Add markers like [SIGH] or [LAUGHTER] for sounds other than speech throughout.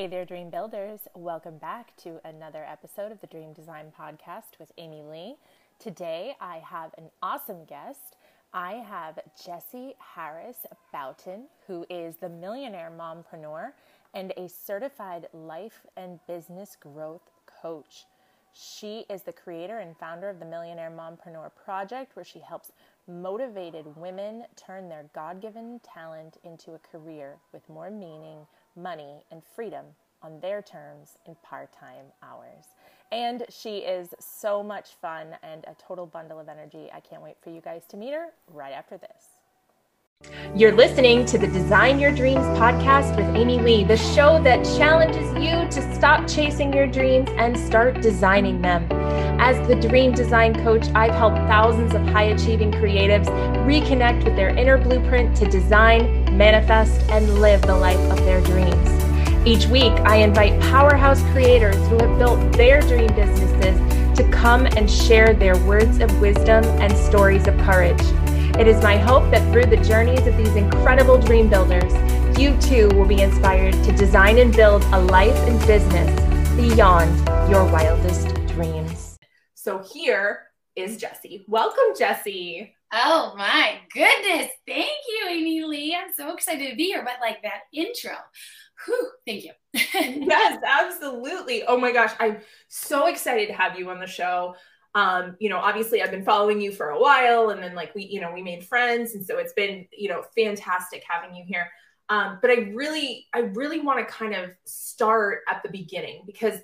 Hey there, Dream Builders. Welcome back to another episode of the Dream Design Podcast with Amy Lee. Today I have an awesome guest. I have Jessie Harris Bouton, who is the millionaire mompreneur and a certified life and business growth coach. She is the creator and founder of the Millionaire Mompreneur Project, where she helps motivated women turn their God given talent into a career with more meaning money, and freedom on their terms in part time hours. And she is so much fun and a total bundle of energy. I can't wait for you guys to meet her right after this. You're listening to the Design Your Dreams podcast with Amy Lee, the show that challenges you to stop chasing your dreams and start designing them. As the dream design coach, I've helped thousands of high achieving creatives reconnect with their inner blueprint to design, manifest, and live the life of their dreams. Each week, I invite powerhouse creators who have built their dream businesses to come and share their words of wisdom and stories of courage. It is my hope that through the journeys of these incredible dream builders, you too will be inspired to design and build a life and business beyond your wildest. So here is Jessie. Welcome, Jessie. Oh my goodness. Thank you, Amy Lee. I'm so excited to be here. But like that intro. Whew, thank you. [LAUGHS] yes, absolutely. Oh my gosh. I'm so excited to have you on the show. Um, you know, obviously I've been following you for a while and then like we, you know, we made friends. And so it's been, you know, fantastic having you here. Um, but I really, I really want to kind of start at the beginning because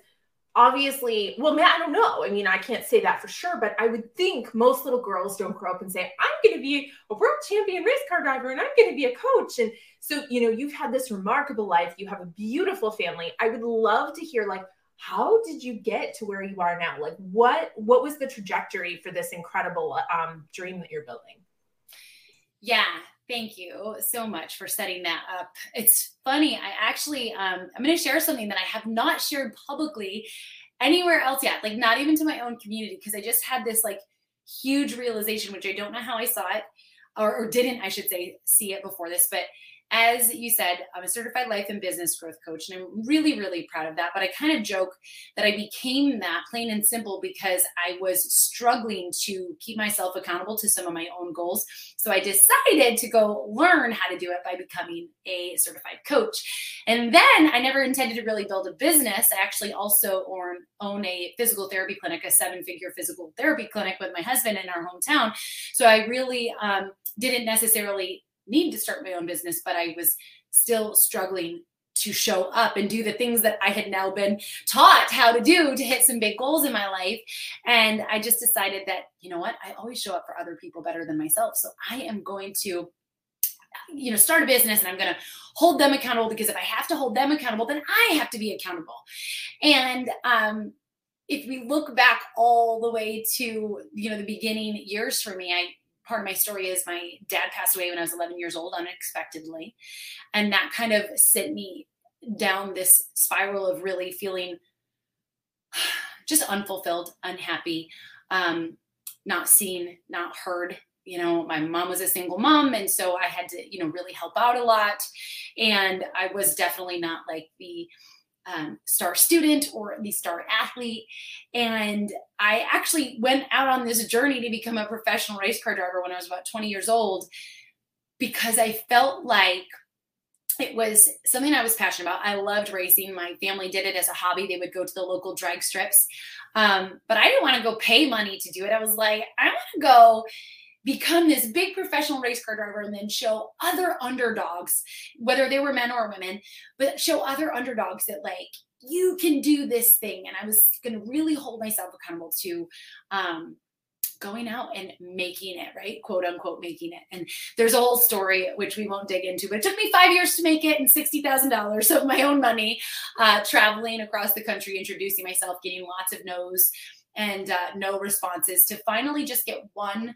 obviously, well, man, I don't know. I mean, I can't say that for sure, but I would think most little girls don't grow up and say, I'm going to be a world champion race car driver and I'm going to be a coach. And so, you know, you've had this remarkable life. You have a beautiful family. I would love to hear, like, how did you get to where you are now? Like, what what was the trajectory for this incredible um, dream that you're building? Yeah, Thank you so much for setting that up. It's funny. I actually, um, I'm going to share something that I have not shared publicly anywhere else yet, like not even to my own community, because I just had this like huge realization, which I don't know how I saw it or, or didn't, I should say, see it before this, but as you said, I'm a certified life and business growth coach, and I'm really, really proud of that. But I kind of joke that I became that plain and simple because I was struggling to keep myself accountable to some of my own goals. So I decided to go learn how to do it by becoming a certified coach. And then I never intended to really build a business. I actually also own, own a physical therapy clinic, a seven figure physical therapy clinic with my husband in our hometown. So I really um, didn't necessarily need to start my own business, but I was still struggling to show up and do the things that I had now been taught how to do to hit some big goals in my life. And I just decided that, you know what, I always show up for other people better than myself. So I am going to you know start a business and i'm going to hold them accountable because if i have to hold them accountable then i have to be accountable and um if we look back all the way to you know the beginning years for me i part of my story is my dad passed away when I was 11 years old unexpectedly. And that kind of sent me down this spiral of really feeling [SIGHS] just unfulfilled, unhappy, um, not seen, not heard. You know, my mom was a single mom, and so I had to, you know, really help out a lot. And I was definitely not like the um, star student or the star athlete. And I actually went out on this journey to become a professional race car driver when I was about 20 years old because I felt like it was something I was passionate about. I loved racing. My family did it as a hobby. They would go to the local drag strips. Um, but I didn't want to go pay money to do it. I was like, I want to go become this big professional race car driver and then show other underdogs, whether they were men or women, but show other underdogs that like you can do this thing. And I was going to really hold myself accountable to um, going out and making it, right? Quote unquote, making it. And there's a whole story, which we won't dig into, but it took me five years to make it and $60,000 of my own money, uh, traveling across the country, introducing myself, getting lots of no's and uh, no responses to finally just get one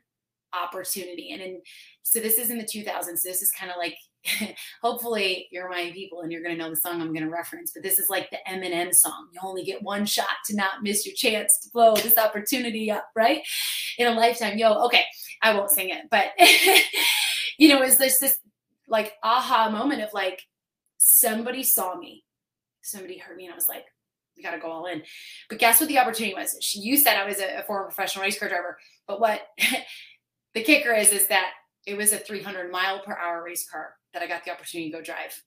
opportunity. And so this is in the 2000s. So this is kind of like, [LAUGHS] hopefully you're my people and you're going to know the song I'm going to reference, but this is like the Eminem song. You only get one shot to not miss your chance to blow this opportunity up, right? In a lifetime. Yo, okay, I won't sing it, but [LAUGHS] you know, is this this like aha moment of like somebody saw me somebody heard me and I was like, we got to go all in. But guess what the opportunity was? You said I was a, a former professional race car driver, but what [LAUGHS] the kicker is, is that it was a 300 mile per hour race car that I got the opportunity to go drive.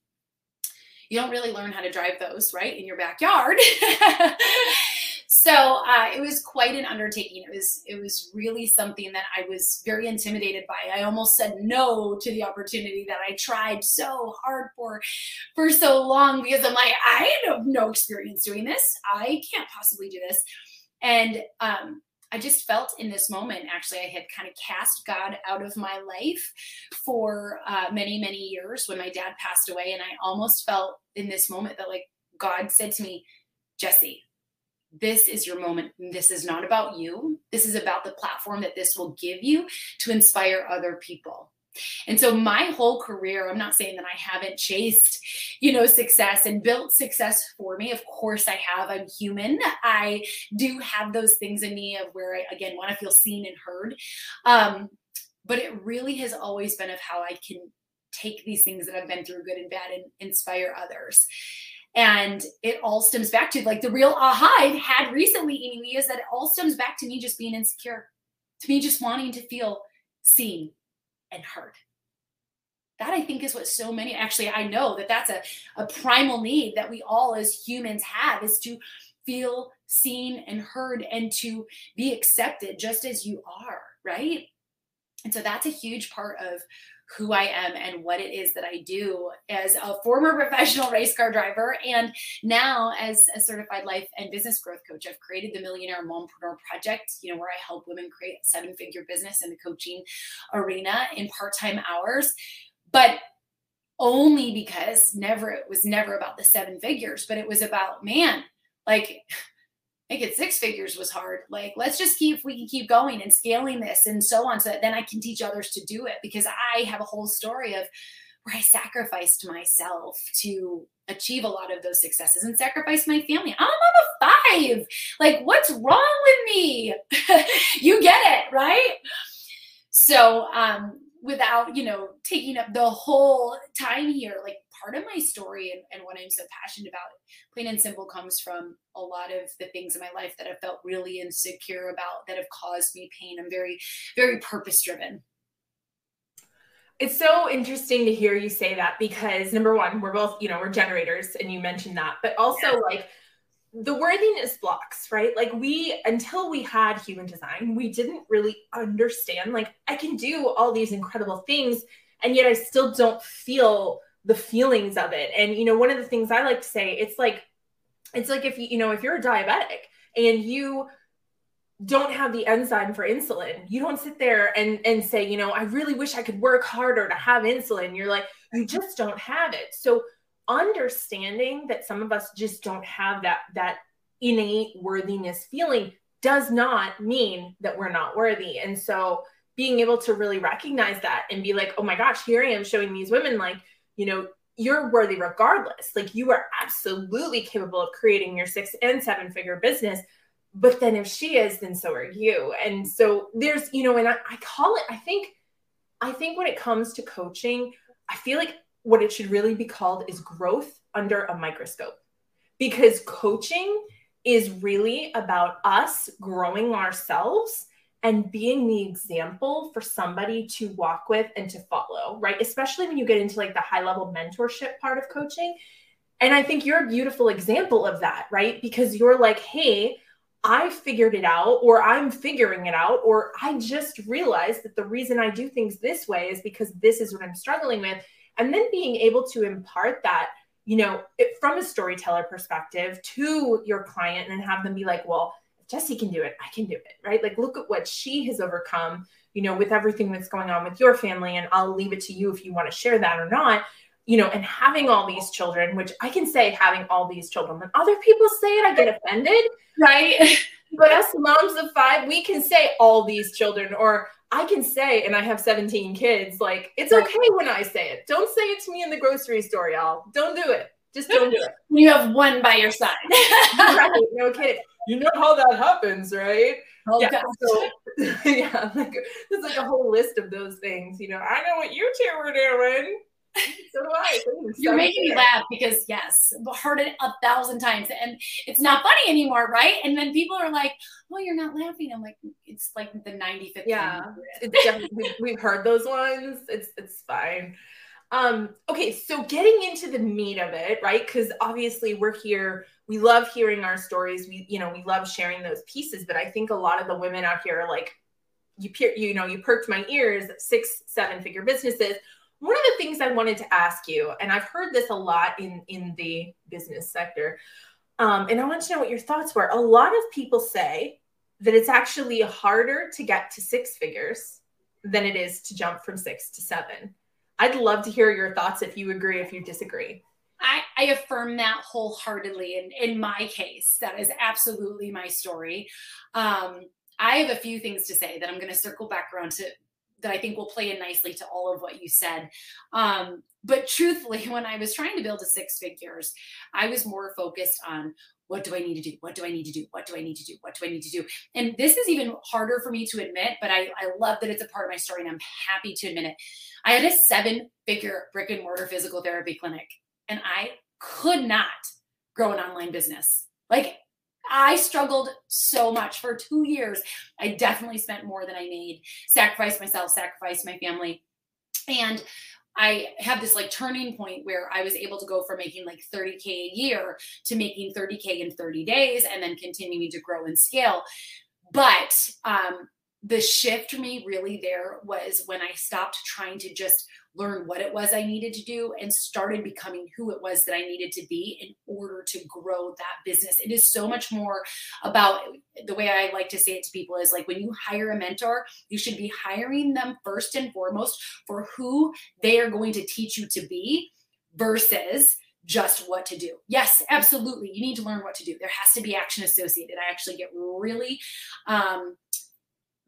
You don't really learn how to drive those, right, in your backyard. [LAUGHS] so uh, it was quite an undertaking. It was it was really something that I was very intimidated by. I almost said no to the opportunity that I tried so hard for for so long because I'm like I have no experience doing this. I can't possibly do this. And um, I just felt in this moment, actually, I had kind of cast God out of my life for uh, many, many years when my dad passed away. And I almost felt in this moment that, like, God said to me, Jessie, this is your moment. This is not about you. This is about the platform that this will give you to inspire other people. And so my whole career, I'm not saying that I haven't chased, you know, success and built success for me. Of course I have. I'm human. I do have those things in me of where I again want to feel seen and heard. Um, but it really has always been of how I can take these things that I've been through, good and bad, and inspire others. And it all stems back to like the real aha I've had recently, Amy is that it all stems back to me just being insecure, to me just wanting to feel seen and heard. That I think is what so many actually I know that that's a, a primal need that we all as humans have is to feel seen and heard and to be accepted just as you are, right? And so that's a huge part of who I am and what it is that I do as a former [LAUGHS] professional race car driver and now as a certified life and business growth coach. I've created the Millionaire Mompreneur Project, you know, where I help women create seven-figure business in the coaching arena in part-time hours. But only because never it was never about the seven figures, but it was about man, like make it six figures was hard. Like, let's just keep, we can keep going and scaling this and so on so that then I can teach others to do it because I have a whole story of where I sacrificed myself to achieve a lot of those successes and sacrifice my family. I'm a five. Like, what's wrong with me? [LAUGHS] you get it, right? So, um, without, you know, taking up the whole time here, like part of my story and, and what I'm so passionate about, plain and simple, comes from a lot of the things in my life that I've felt really insecure about that have caused me pain. I'm very, very purpose driven. It's so interesting to hear you say that because number one, we're both, you know, we're generators and you mentioned that, but also yeah. like the worthiness blocks, right? Like we, until we had human design, we didn't really understand, like, I can do all these incredible things, and yet I still don't feel the feelings of it. And, you know, one of the things I like to say, it's like, it's like if you, you know, if you're a diabetic and you don't have the enzyme for insulin, you don't sit there and, and say, you know, I really wish I could work harder to have insulin. You're like, you just don't have it. So understanding that some of us just don't have that that innate worthiness feeling does not mean that we're not worthy and so being able to really recognize that and be like oh my gosh here i am showing these women like you know you're worthy regardless. Like you are absolutely capable of creating your six and seven figure business but then if she is then so are you. And so there's you know and I, I call it i think i think when it comes to coaching i feel like what it should really be called is growth under a microscope. Because coaching is really about us growing ourselves and being the example for somebody to walk with and to follow, right? Especially when you get into like the high level mentorship part of coaching. And I think you're a beautiful example of that, right? Because you're like, hey, I figured it out, or I'm figuring it out, or I just realized that the reason I do things this way is because this is what I'm struggling with and then being able to impart that you know it, from a storyteller perspective to your client and have them be like well Jessie can do it i can do it right like look at what she has overcome you know with everything that's going on with your family and i'll leave it to you if you want to share that or not you know and having all these children which i can say having all these children when other people say it i get offended right [LAUGHS] but us moms of five we can say all these children or I can say, and I have 17 kids, like, it's okay when I say it. Don't say it to me in the grocery store, y'all. Don't do it. Just don't do it. You have one by your side. [LAUGHS] right, no kidding. You know how that happens, right? Oh, yeah. So, [LAUGHS] yeah, like there's like a whole list of those things. You know, I know what you two were doing. so do I. You're making me laugh because yes, we've heard it a thousand times and it's not funny anymore, right? And then people are like, "Well, you're not laughing." I'm like, "It's like the 95th." Yeah, it's definitely we've heard those ones. It's it's fine. Um, okay, so getting into the meat of it, right? Because obviously we're here. We love hearing our stories. We, you know, we love sharing those pieces. But I think a lot of the women out here are like, you, you know, you perked my ears. Six, seven figure businesses one of the things I wanted to ask you, and I've heard this a lot in in the business sector, um, and I want to know what your thoughts were. A lot of people say that it's actually harder to get to six figures than it is to jump from six to seven. I'd love to hear your thoughts if you agree, if you disagree. I, I affirm that wholeheartedly. In, in my case, that is absolutely my story. Um, I have a few things to say that I'm going to circle back around to that I think will play in nicely to all of what you said. Um, but truthfully, [LAUGHS] when I was trying to build a six figures, I was more focused on what do I need to do? What do I need to do? What do I need to do? What do I need to do? And this is even harder for me to admit, but I, I love that it's a part of my story and I'm happy to admit it. I had a seven figure brick and mortar physical therapy clinic and I could not grow an online business. Like I struggled so much for two years. I definitely spent more than I made, sacrificed myself, sacrificed my family. And I have this like turning point where I was able to go from making like 30K a year to making 30K in 30 days and then continuing to grow and scale. But um, the shift for me really there was when I stopped trying to just learn what it was I needed to do and started becoming who it was that I needed to be in order to grow that business. It is so much more about the way I like to say it to people is like when you hire a mentor, you should be hiring them first and foremost for who they are going to teach you to be versus just what to do. Yes, absolutely. You need to learn what to do. There has to be action associated. I actually get really um,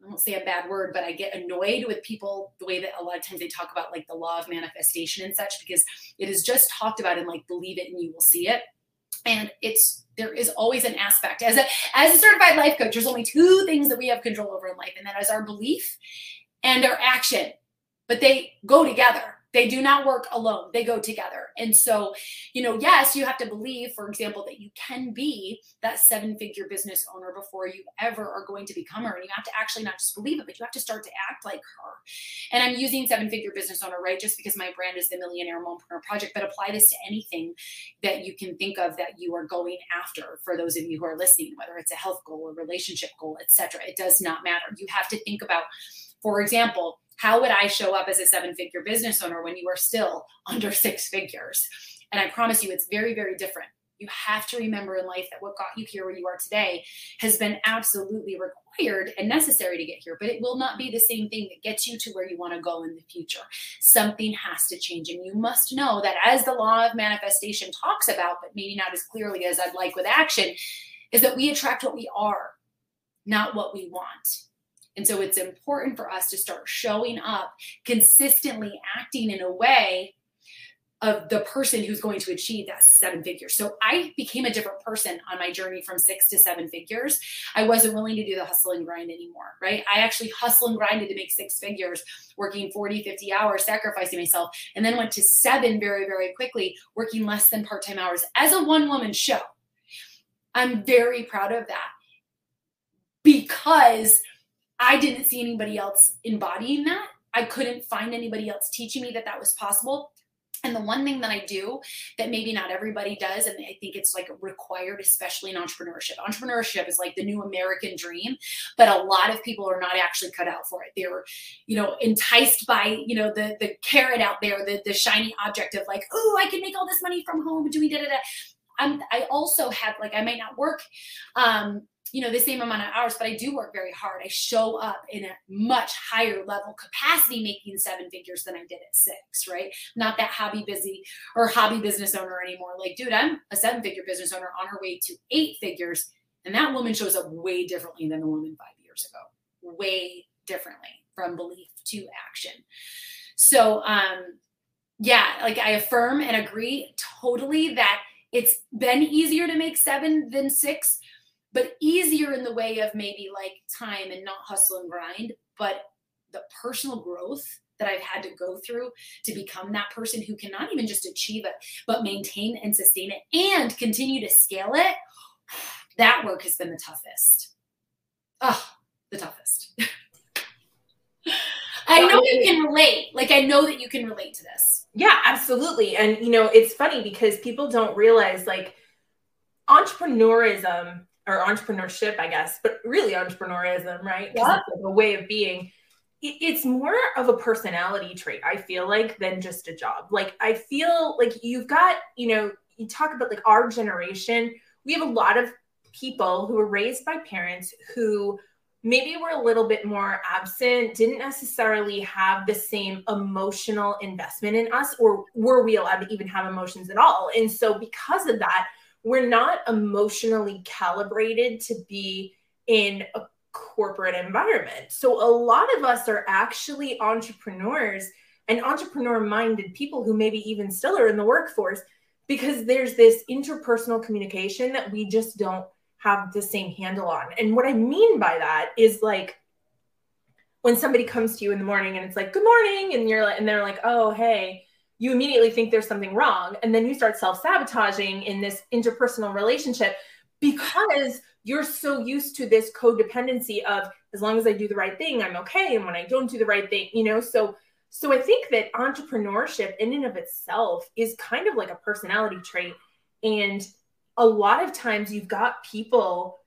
I won't say a bad word, but I get annoyed with people the way that a lot of times they talk about like the law of manifestation and such because it is just talked about and like believe it and you will see it. And it's there is always an aspect as a as a certified life coach. There's only two things that we have control over in life, and that is our belief and our action. But they go together they do not work alone, they go together. And so, you know, yes, you have to believe, for example, that you can be that seven figure business owner before you ever are going to become her. And you have to actually not just believe it, but you have to start to act like her. And I'm using seven figure business owner, right? Just because my brand is the Millionaire Mompreneur Project, but apply this to anything that you can think of that you are going after for those of you who are listening, whether it's a health goal, a relationship goal, etc. It does not matter. You have to think about, for example, how would I show up as a seven figure business owner when you are still under six figures? And I promise you, it's very, very different. You have to remember in life that what got you here where you are today has been absolutely required and necessary to get here, but it will not be the same thing that gets you to where you want to go in the future. Something has to change. And you must know that as the law of manifestation talks about, but maybe not as clearly as I'd like with action, is that we attract what we are, not what we want. And so it's important for us to start showing up consistently, acting in a way of the person who's going to achieve that seven figures. So I became a different person on my journey from six to seven figures. I wasn't willing to do the hustle and grind anymore, right? I actually hustle and grinded to make six figures, working 40, 50 hours, sacrificing myself, and then went to seven very, very quickly, working less than part time hours as a one woman show. I'm very proud of that because I didn't see anybody else embodying that. I couldn't find anybody else teaching me that that was possible. And the one thing that I do that maybe not everybody does, and I think it's like required, especially in entrepreneurship. Entrepreneurship is like the new American dream, but a lot of people are not actually cut out for it. They're, you know, enticed by, you know, the the carrot out there, the the shiny object of like, oh, I can make all this money from home doing da da da. I'm, I also have like I might not work um, you know the same amount of hours but i do work very hard. I show up in a much higher level capacity making seven figures than i did at six right? Not that hobby busy or hobby business owner anymore. Like dude i'm a seven figure business owner on her way to eight figures and that woman shows up way differently than the woman five years ago. Way differently from belief to action. So um yeah like i affirm and agree totally that it's been easier to make seven than six but easier in the way of maybe like time and not hustle and grind, but the personal growth that I've had to go through to become that person who can not even just achieve it, but maintain and sustain it and continue to scale it, [SIGHS] that work has been the toughest. Oh, the toughest. [LAUGHS] I know you can relate. Like, I know that you can relate to this. Yeah, absolutely. And, you know, it's funny because people don't realize like entrepreneurism or entrepreneurship, I guess, but really entrepreneurism, right? Yeah. It's like a way of being. It's more of a personality trait, I feel like, than just a job. Like, I feel like you've got, you know, you talk about like our generation, we have a lot of people who were raised by parents who maybe were a little bit more absent, didn't necessarily have the same emotional investment in us, or were we allowed to even have emotions at all? And so, because of that, we're not emotionally calibrated to be in a corporate environment. So, a lot of us are actually entrepreneurs and entrepreneur minded people who maybe even still are in the workforce because there's this interpersonal communication that we just don't have the same handle on. And what I mean by that is like when somebody comes to you in the morning and it's like, good morning. And you're like, and they're like, oh, hey, you immediately think there's something wrong. And then you start self sabotaging in this interpersonal relationship because you're so used to this codependency of as long as I do the right thing, I'm okay. And when I don't do the right thing, you know, so so I think that entrepreneurship in and of itself is kind of like a personality trait. And a lot of times you've got people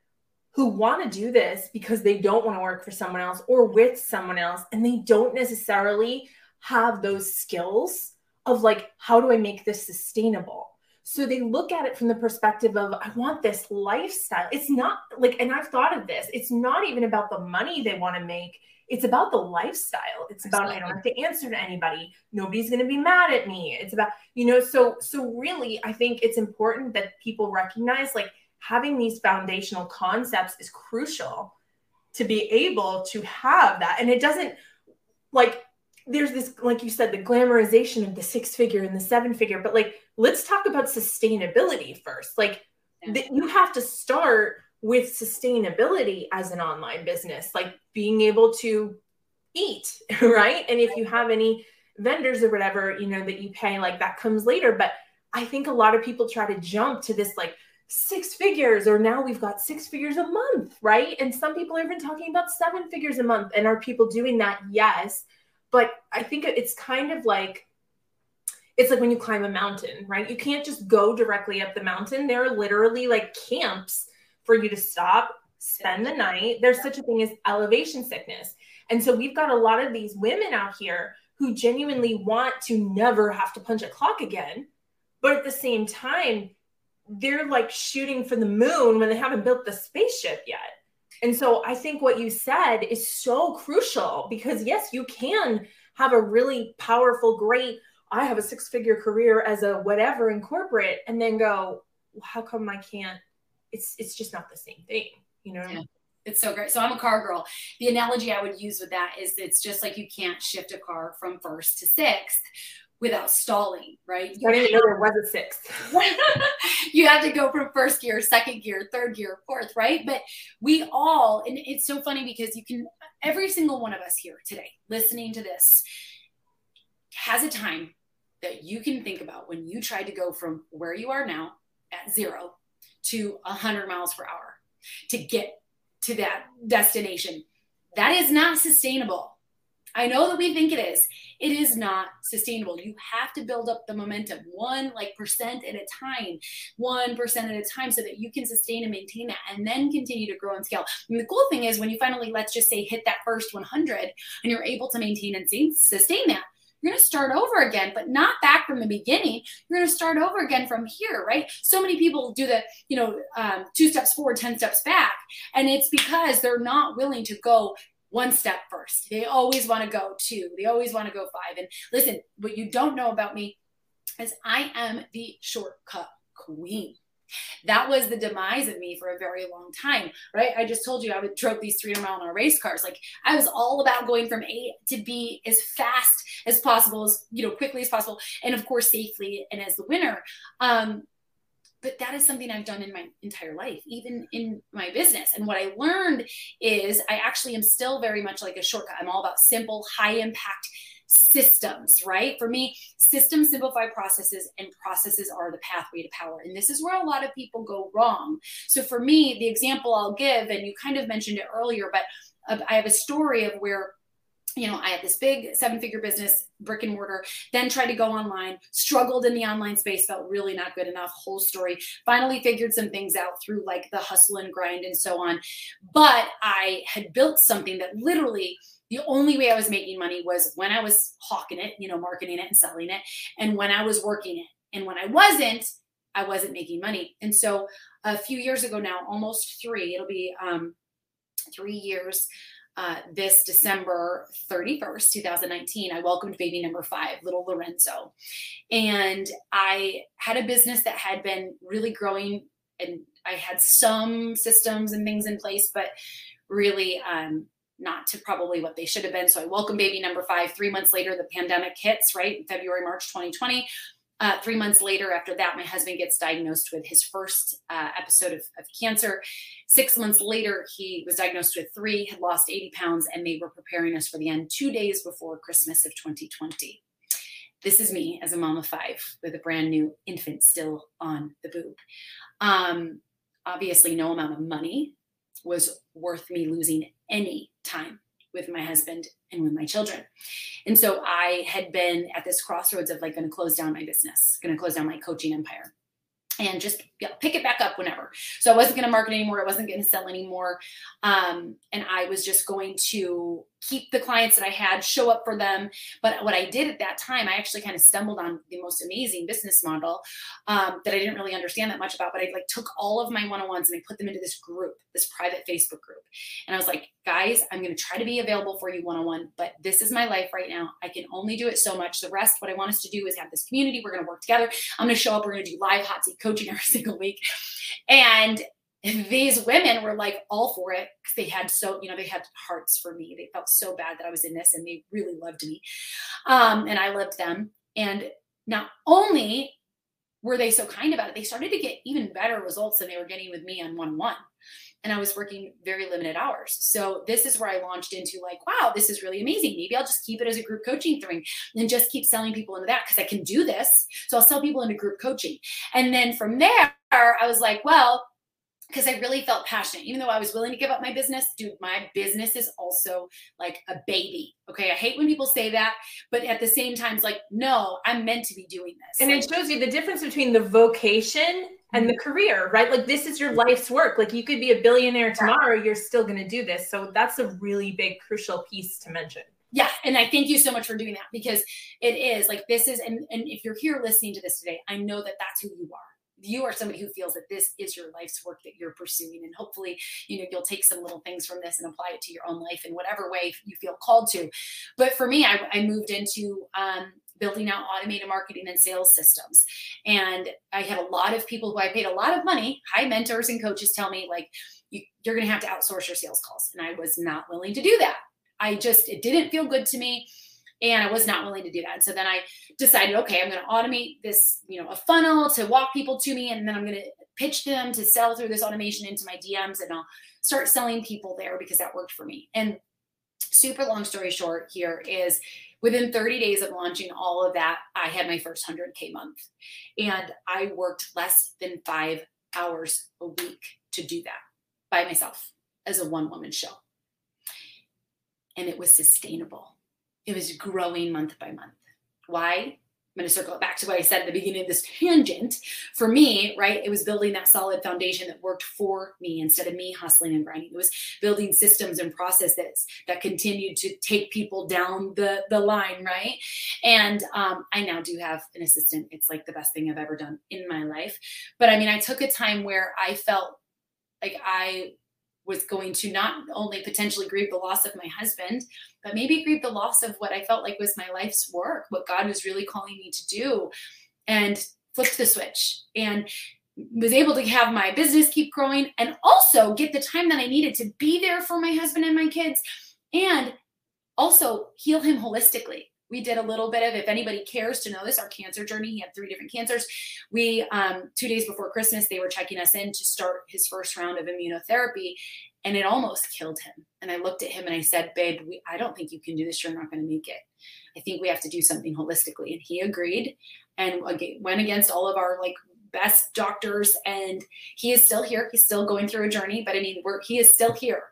who want to do this because they don't want to work for someone else or with someone else and they don't necessarily have those skills of like how do i make this sustainable? So they look at it from the perspective of i want this lifestyle. It's not like and i've thought of this it's not even about the money they want to make. It's about the lifestyle. It's about i don't have to answer to anybody. Nobody's going to be mad at me. It's about you know so so really i think it's important that people recognize like having these foundational concepts is crucial to be able to have that. And it doesn't like there's this like you said the glamorization of the six figure and the seven figure but like let's talk about sustainability first like yeah. you have to start with sustainability as an online business, like being able to eat, [LAUGHS] right? And if you have any vendors or whatever, you know, that you pay, like that comes later. But I think a lot of people try to jump to this like six figures, or now we've got six figures a month, right? And some people are even talking about seven figures a month. And are people doing that? Yes. But I think it's kind of like, it's like when you climb a mountain, right? You can't just go directly up the mountain. There are literally like camps for you to stop, spend the night. There's such a thing as elevation sickness. And so we've got a lot of these women out here who genuinely want to never have to punch a clock again. But at the same time, they're like shooting for the moon when they haven't built the spaceship yet. And so I think what you said is so crucial because, yes, you can have a really powerful, great, I have a six figure career as a whatever in corporate, and then go, how come I can't it's it's just not the same thing you know yeah. It's so great. So I'm a car girl. The analogy I would use with that is it's just like you can't shift a car from first to sixth without stalling, right? You I didn't know there was a sixth. [LAUGHS] you have to go from first gear, second gear, third gear, fourth, right? But we all, and it's so funny because you can, every single one of us here today listening to this has a time that you can think about when you tried to go from where you are now at zero to 100 miles per hour to get to that destination. That is not sustainable. I know that we think it is. It is not sustainable. You have to build up the momentum one like percent at a time, one percent at a time, so that you can sustain and maintain that and then continue to grow and scale. And the cool thing is when you finally, let's just say, hit that first 100 and you're able to maintain and sustain that, you're going to start over again, but not back from the beginning. You're going to start over again from here, right? So many people do the, you know, um, two steps forward, 10 steps back. And it's because they're not willing to go one step first. They always want to go two. They always want to go five. And listen, what you don't know about me is I am the shortcut queen. That was the demise of me for a very long time, right? I just told you I would drove these 300 mile an hour race cars. Like I was all about going from A to B as fast as possible, as you know, quickly as possible, and of course safely and as the winner. Um, but that is something I've done in my entire life, even in my business. And what I learned is I actually am still very much like a shortcut. I'm all about simple, high impact systems, right? For me, systems simplify processes, and processes are the pathway to power. And this is where a lot of people go wrong. So for me, the example I'll give, and you kind of mentioned it earlier, but uh, I have a story of where you know, I had this big seven figure business, brick and mortar, then tried to go online, struggled in the online space, felt really not good enough, whole story. Finally figured some things out through like the hustle and grind and so on. But I had built something that literally the only way I was making money was when I was hawking it, you know, marketing it and selling it, and when I was working it. And when I wasn't, I wasn't making money. And so a few years ago now, almost three, it'll be um, three years. Uh, this December 31st, 2019, I welcomed baby number five, little Lorenzo. And I had a business that had been really growing, and I had some systems and things in place, but really um, not to probably what they should have been. So I welcome baby number five. Three months later, the pandemic hits, right? February, March 2020. Uh, three months later, after that, my husband gets diagnosed with his first uh, episode of, of, cancer. Six months later, he was diagnosed with three, had lost 80 pounds, and they were preparing us for the end two days before Christmas of 2020. This is me as a mom of five with a brand new infant still on the boob. Um, obviously, no amount of money was worth me losing any time with my husband and with my children. And so I had been at this crossroads of like going to close down my business, going to close down my coaching empire and just pick it back up whenever. So I wasn't going to market anymore. I wasn't going to sell anymore. Um, and I was just going to keep the clients that I had, show up for them. But what I did at that time, I actually kind of stumbled on the most amazing business model um, that I didn't really understand that much about. But I like took all of my one-on-ones and I put them into this group, this private Facebook group. And I was like, guys, I'm going to try to be available for you one-on-one, but this is my life right now. I can only do it so much. The rest, what I want us to do is have this community. We're going to work together. I'm going to show up. We're going to do live hot seat coaching every [LAUGHS] single week. And these women were like all for it because they had so you know they had hearts for me. They felt so bad that i was in this and they really loved me. Um, and i loved them. And not only were they so kind about it they started to get even better results than they were getting with me on one-on-one. And i was working very limited hours. So this is where i launched into like wow this is really amazing. Maybe i'll just keep it as a group coaching thing and just keep selling people into that because i can do this. So i'll sell people into group coaching. And then from there i was like well because I really felt passionate. Even though I was willing to give up my business, dude, my business is also like a baby. Okay. I hate when people say that, but at the same time, it's like, no, I'm meant to be doing this. And like, it shows you the difference between the vocation and the career, right? Like this is your life's work. Like you could be a billionaire tomorrow, you're still going to do this. So that's a really big, crucial piece to mention. Yeah, and I thank you so much for doing that because it is like this is, and, and if you're here listening to this today, I know that that's who you are you are somebody who feels that this is your life's work that you're pursuing and hopefully you know you'll take some little things from this and apply it to your own life in whatever way you feel called to. But for me i, I moved into um, building out automated marketing and sales systems. And i had a lot of people who i paid a lot of money high mentors and coaches tell me like you, you're going to have to outsource your sales calls. And i was not willing to do that. I just it didn't feel good to me and I was not willing to do that. So then I decided, okay, I'm going to automate this, you know, a funnel to walk people to me, and then I'm going to pitch them to sell through this automation into my DMs, and I'll start selling people there because that worked for me. And super long story short here is within 30 days of launching all of that, I had my first 100K month. And I worked less than five hours a week to do that by myself as a one woman show. And it was sustainable it was growing month by month. Why? I'm going to circle it back to what I said at the beginning of this tangent. For me, right, it was building that solid foundation that worked for me instead of me hustling and grinding. It was building systems and processes that continued to take people down the, the line, right? And um, I now do have an assistant. It's like the best thing I've ever done in my life. But I mean, I took a time where I felt like I was going to not only potentially grieve the loss of my husband, but maybe grieve the loss of what I felt like was my life's work, what God was really calling me to do, and flipped the switch and was able to have my business keep growing and also get the time that I needed to be there for my husband and my kids and also heal him holistically. We did a little bit of if anybody cares to know this our cancer journey he had three different cancers. We um, two days before christmas they were checking us in to start his first round of immunotherapy and it almost killed him. And i looked at him and i said babe we, i don't think you can do this. You're not going to make it. I think we have to do something holistically. And he agreed and went against all of our like best doctors and he is still here. He's still going through a journey but i mean we're, he is still here.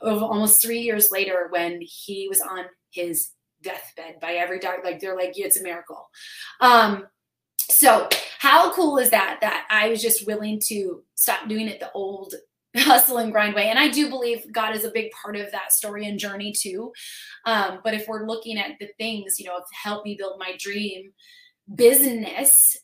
Of almost three years later when he was on his deathbed by every doctor. Like they're like yeah, it's a miracle. Um so how cool is that that i was just willing to stop doing it the old [LAUGHS] hustle and grind way? And i do believe god is a big part of that story and journey too. Um, but if we're looking at the things you know help me build my dream business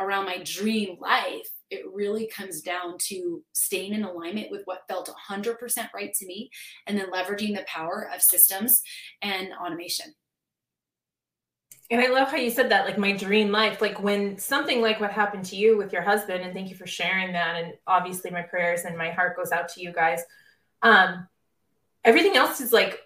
around my dream life, it really comes down to staying in alignment with what felt 100% right to me and then leveraging the power of systems and automation. And I love how you said that, like my dream life. Like when something like what happened to you with your husband, and thank you for sharing that. And obviously, my prayers and my heart goes out to you guys. Um, everything else is like,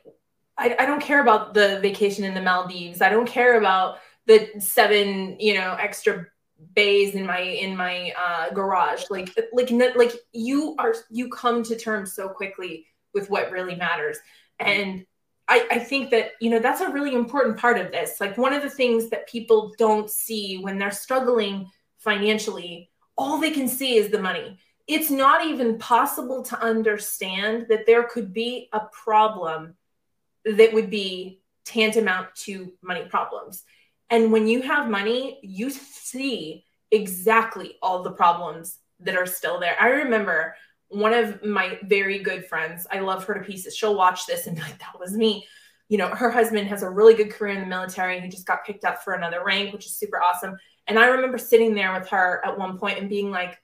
I, I don't care about the vacation in the Maldives. I don't care about the seven, you know, extra bays in my in my uh, garage like like like you are you come to terms so quickly with what really matters and I, I think that you know that's a really important part of this. Like one of the things that people don't see when they're struggling financially all they can see is the money. It's not even possible to understand that there could be a problem that would be tantamount to money problems. And when you have money, you see exactly all the problems that are still there. I remember one of my very good friends, I love her to pieces. She'll watch this and be like, that was me. You know, her husband has a really good career in the military. He just got picked up for another rank, which is super awesome. And I remember sitting there with her at one point and being like,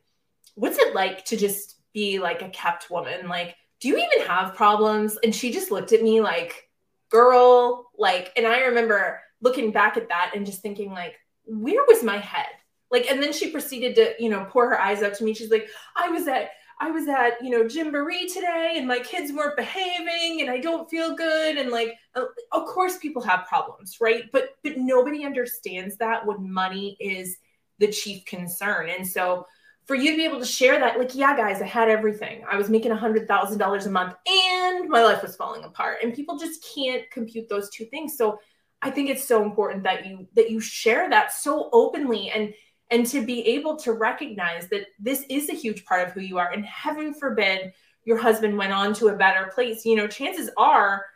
what's it like to just be like a kept woman? Like, do you even have problems? And she just looked at me like, girl, like, and I remember looking back at that and just thinking like where was my head like and then she proceeded to you know pour her eyes out to me she's like i was at i was at you know Gymboree today and my kids weren't behaving and i don't feel good and like uh, of course people have problems right? But but nobody understands that when money is the chief concern. And so for you to be able to share that like yeah guys i had everything. I was making a hundred thousand dollars a month and my life was falling apart. And people just can't compute those two things. So I think it's so important that you that you share that so openly and and to be able to recognize that this is a huge part of who you are. And heaven forbid your husband went on to a better place. You know chances are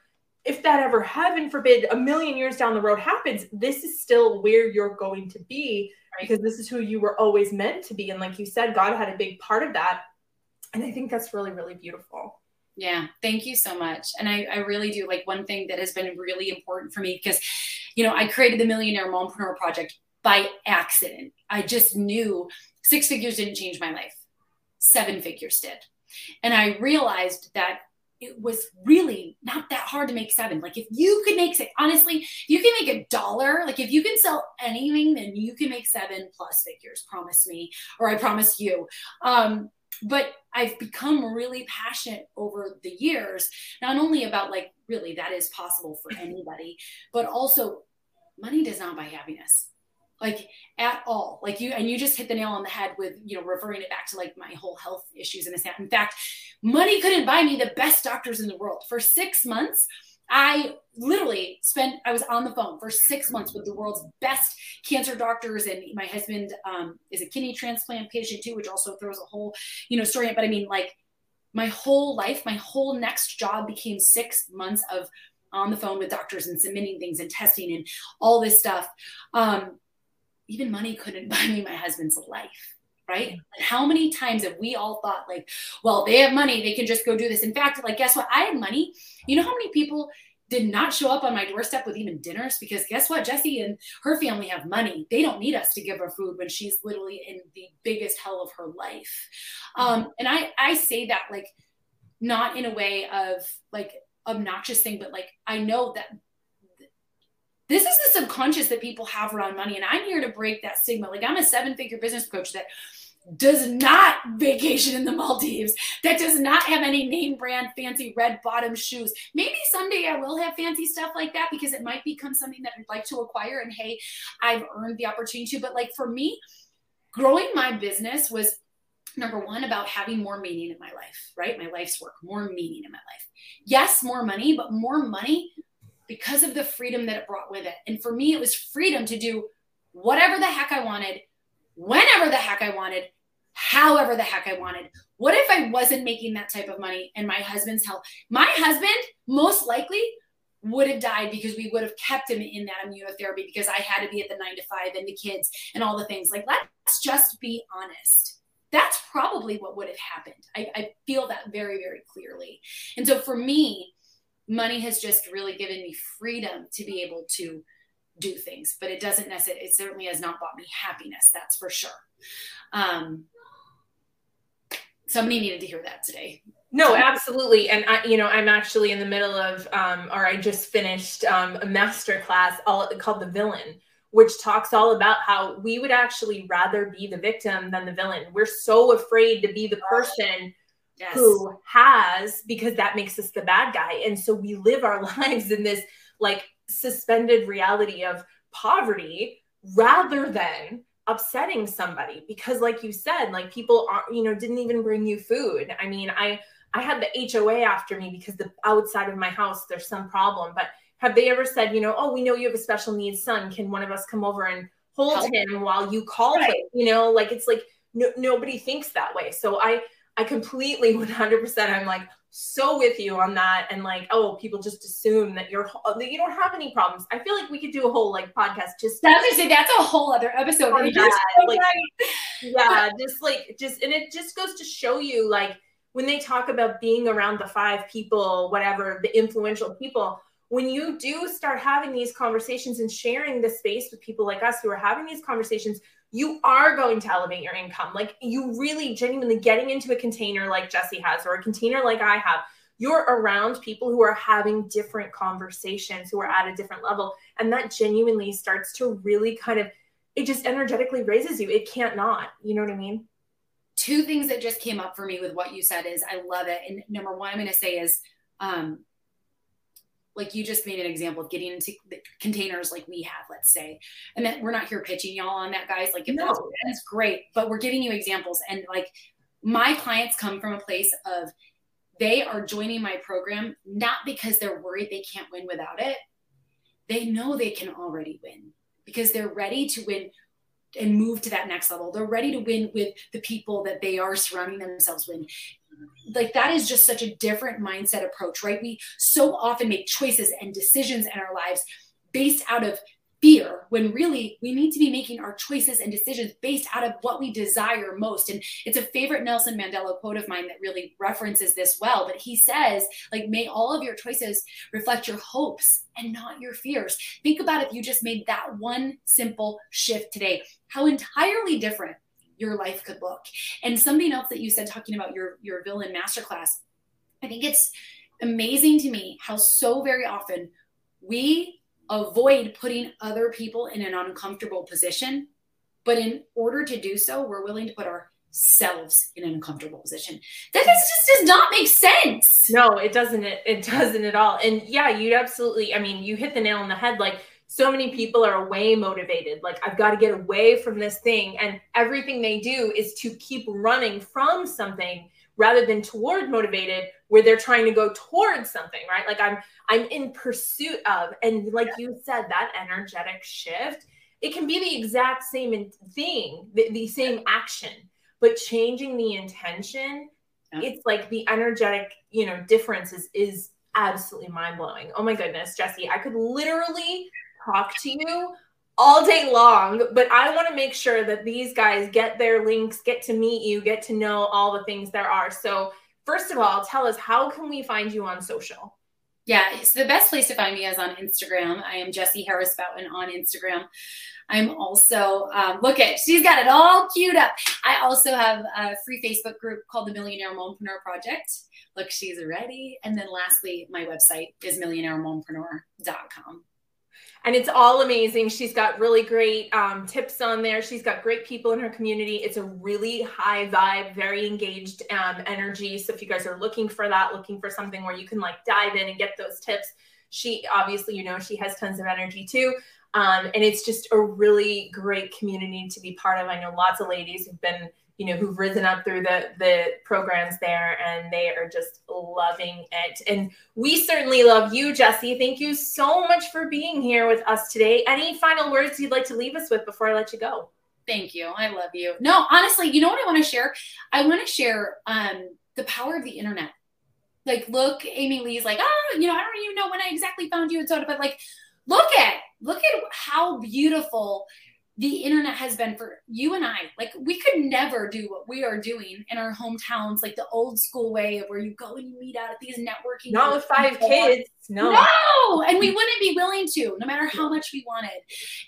if that ever heaven forbid a million years down the road happens this is still where you're going to be because this is who you were always meant to be. And like you said god had a big part of that. And i think that's really really beautiful. Yeah, thank you so much. And I, I really do. Like one thing that has been really important for me because, you know, I created the Millionaire Mompreneur Project by accident. I just knew six figures didn't change my life, seven figures did. And I realized that it was really not that hard to make seven. Like if you could make six, honestly, you can make a dollar. Like if you can sell anything, then you can make seven plus figures. Promise me, or I promise you. Um, but I've become really passionate over the years, not only about like really that is possible for anybody, but also money does not buy happiness like at all like you and you just hit the nail on the head with you know referring it back to like my whole health issues and this in fact money couldn't buy me the best doctors in the world for six months I literally spent, I was on the phone for six months with the world's best cancer doctors. And my husband um, is a kidney transplant patient too, which also throws a whole, you know, story. But I mean, like my whole life, my whole next job became six months of on the phone with doctors and submitting things and testing and all this stuff. Um, even money couldn't [LAUGHS] buy me my husband's life right? And how many times have we all thought, like, well, they have money, they can just go do this. In fact, like, guess what? I had money. You know how many people did not show up on my doorstep with even dinners? Because guess what? Jessie and her family have money. They don't need us to give her food when she's literally in the biggest hell of her life. Um, and I, I say that like not in a way of like obnoxious thing, but like I know that this is the subconscious that people have around money and i'm here to break that stigma like i'm a seven figure business coach that does not vacation in the Maldives, that does not have any name brand fancy red bottom shoes. Maybe someday I will have fancy stuff like that because it might become something that I'd like to acquire. And hey, I've earned the opportunity to. But like for me, growing my business was number one about having more meaning in my life, right? My life's work, more meaning in my life. Yes, more money, but more money because of the freedom that it brought with it. And for me, it was freedom to do whatever the heck I wanted, whenever the heck I wanted, however the heck I wanted. What if I wasn't making that type of money and my husband's health? My husband most likely would have died because we would have kept him in that immunotherapy because I had to be at the nine to five and the kids and all the things. Like, let's just be honest. That's probably what would have happened. I, I feel that very, very clearly. And so for me, money has just really given me freedom to be able to do things, but it doesn't necessarily, it certainly has not bought me happiness. That's for sure. Um, somebody needed to hear that today. No, absolutely. And I, you know, I'm actually in the middle of, um, or I just finished um, a master class all, called The Villain, which talks all about how we would actually rather be the victim than the villain. We're so afraid to be the person yes. who has, because that makes us the bad guy. And so we live our [LAUGHS] lives in this like suspended reality of poverty rather than upsetting somebody because like you said like people are you know didn't even bring you food i mean i i had the hoa after me because the outside of my house there's some problem but have they ever said you know oh we know you have a special needs son can one of us come over and hold Help. him while you call right. him you know like it's like no, nobody thinks that way so i i completely [LAUGHS] 100% i'm like so with you on that and like oh people just assume that you're that you don't have any problems i feel like we could do a whole like podcast just that's that's a whole other episode that. like, [LAUGHS] yeah just like just and it just goes to show you like when they talk about being around the five people whatever the influential people when you do start having these conversations and sharing the space with people like us who are having these conversations you are going to elevate your income. Like you really genuinely getting into a container like Jessie has or a container like I have, you're around people who are having different conversations, who are at a different level. And that genuinely starts to really kind of, it just energetically raises you. It can't not. You know what I mean? Two things that just came up for me with what you said is I love it. And number one, I'm going to say is, um, like you just made an example of getting into containers like we have, let's say. And that we're not here pitching y'all on that, guys. Like if no. that's, that's great, but we're giving you examples. And like my clients come from a place of they are joining my program not because they're worried they can't win without it. They know they can already win because they're ready to win and move to that next level. They're ready to win with the people that they are surrounding themselves with like that is just such a different mindset approach, right? We so often make choices and decisions in our lives based out of fear when really we need to be making our choices and decisions based out of what we desire most. And it's a favorite Nelson Mandela quote of mine that really references this well. But he says, like, may all of your choices reflect your hopes and not your fears. Think about if you just made that one simple shift today, how entirely different your life could look. And something else that you said talking about your your villain masterclass, I think it's amazing to me how so very often we avoid putting other people in an uncomfortable position, but in order to do so, we're willing to put ourselves in an uncomfortable position. That just does not make sense. No, it doesn't. It, it doesn't at all. And yeah, you absolutely. I mean, you hit the nail on the head. Like so many people are away motivated. Like i've got to get away from this thing. And everything they do is to keep running from something rather than toward motivated where they're trying to go towards something right? Like i'm i'm in pursuit of and like you said that energetic shift it can be the exact same thing the, the same action but changing the intention yeah. it's like the energetic you know difference is is absolutely mind-blowing. Oh my goodness jessie i could literally talk to you all day long, but I want to make sure that these guys get their links, get to meet you, get to know all the things there are. So, first of all, tell us how can we find you on social? Yeah, so the best place to find me is on Instagram. I am Jessie Harris Bouton on Instagram. I'm also um, look at she's got it all queued up. I also have a free Facebook group called the Millionaire Mompreneur Project. Look, she's ready. And then lastly, my website is millionairemompreneur.com. and it's all amazing. She's got really great um, tips on there. She's got great people in her community. It's a really high vibe, very engaged um, energy. So if you guys are looking for that, looking for something where you can like dive in and get those tips, she obviously, you know, she has tons of energy too. Um, and it's just a really great community to be part of. I know lots of ladies who've been you know who've risen up through the the programs there and they are just loving it. And we certainly love you jessie. Thank you so much for being here with us today. Any final words you'd like to leave us with before i let you go? Thank you. I love you. No honestly you know what i want to share? I want to share um the power of the internet. Like look amy lee's like oh you know i don't even know when i exactly found you and so on but like look at look at how beautiful the internet has been for you and I. Like we could never do what we are doing in our hometowns, like the old school way of where you go and you meet out at these networking. Not with five kids. No. No. And we wouldn't be willing to, no matter how much we wanted.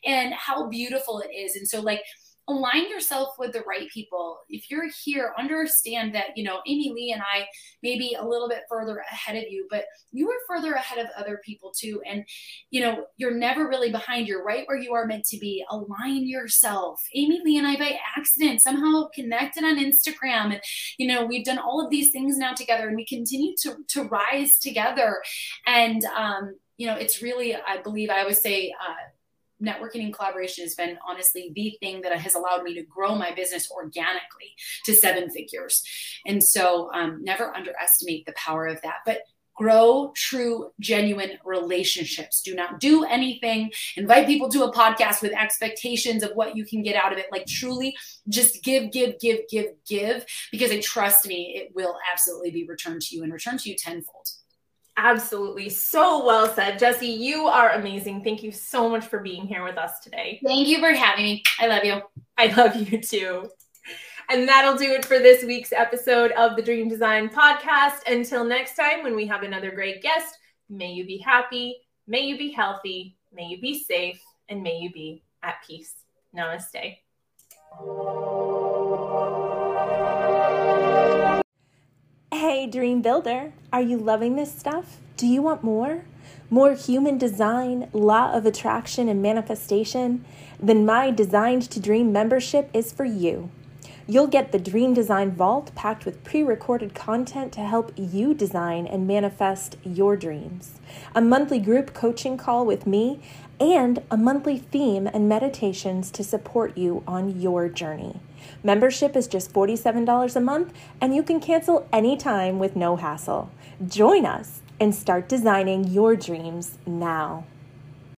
And how beautiful it is. And so like align yourself with the right people. If you're here, understand that, you know, Amy Lee and I may be a little bit further ahead of you, but you are further ahead of other people too. And, you know, you're never really behind. You're right where you are meant to be. Align yourself. Amy Lee and I, by accident, somehow connected on Instagram. And, you know, we've done all of these things now together and we continue to, to rise together. And, um, you know, it's really, I believe I would say, uh, networking and collaboration has been honestly the thing that has allowed me to grow my business organically to seven figures. And so um, never underestimate the power of that. But grow true, genuine relationships. Do not do anything. Invite people to a podcast with expectations of what you can get out of it. Like truly just give, give, give, give, give, because I trust me, it will absolutely be returned to you and returned to you tenfold. Absolutely. So well said. Jessie, you are amazing. Thank you so much for being here with us today. Thank you for having me. I love you. I love you too. And that'll do it for this week's episode of the Dream Design Podcast. Until next time, when we have another great guest, may you be happy, may you be healthy, may you be safe, and may you be at peace. Namaste. Hey, Dream Builder, are you loving this stuff? Do you want more? More human design, law of attraction, and manifestation? Then my Designed to Dream membership is for you. You'll get the Dream Design Vault packed with pre recorded content to help you design and manifest your dreams, a monthly group coaching call with me, and a monthly theme and meditations to support you on your journey. Membership is just $47 a month, and you can cancel anytime with no hassle. Join us and start designing your dreams now.